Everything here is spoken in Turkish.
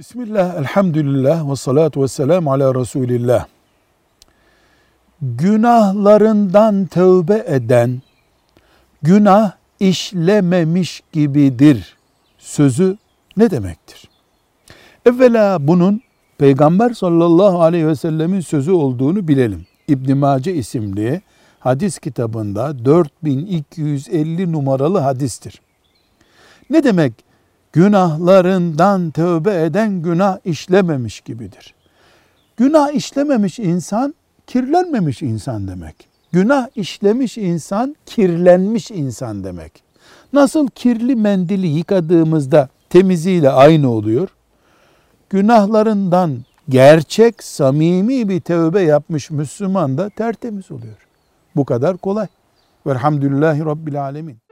Bismillah, elhamdülillah ve salatu ve selamu ala Resulillah. Günahlarından tövbe eden, günah işlememiş gibidir sözü ne demektir? Evvela bunun Peygamber sallallahu aleyhi ve sellemin sözü olduğunu bilelim. İbn Mace isimli hadis kitabında 4250 numaralı hadistir. Ne demek? Günahlarından tövbe eden günah işlememiş gibidir. Günah işlememiş insan kirlenmemiş insan demek. Günah işlemiş insan kirlenmiş insan demek. Nasıl kirli mendili yıkadığımızda temiziyle aynı oluyor? Günahlarından gerçek, samimi bir tövbe yapmış Müslüman da tertemiz oluyor. Bu kadar kolay. Velhamdülillahi Rabbil Alemin.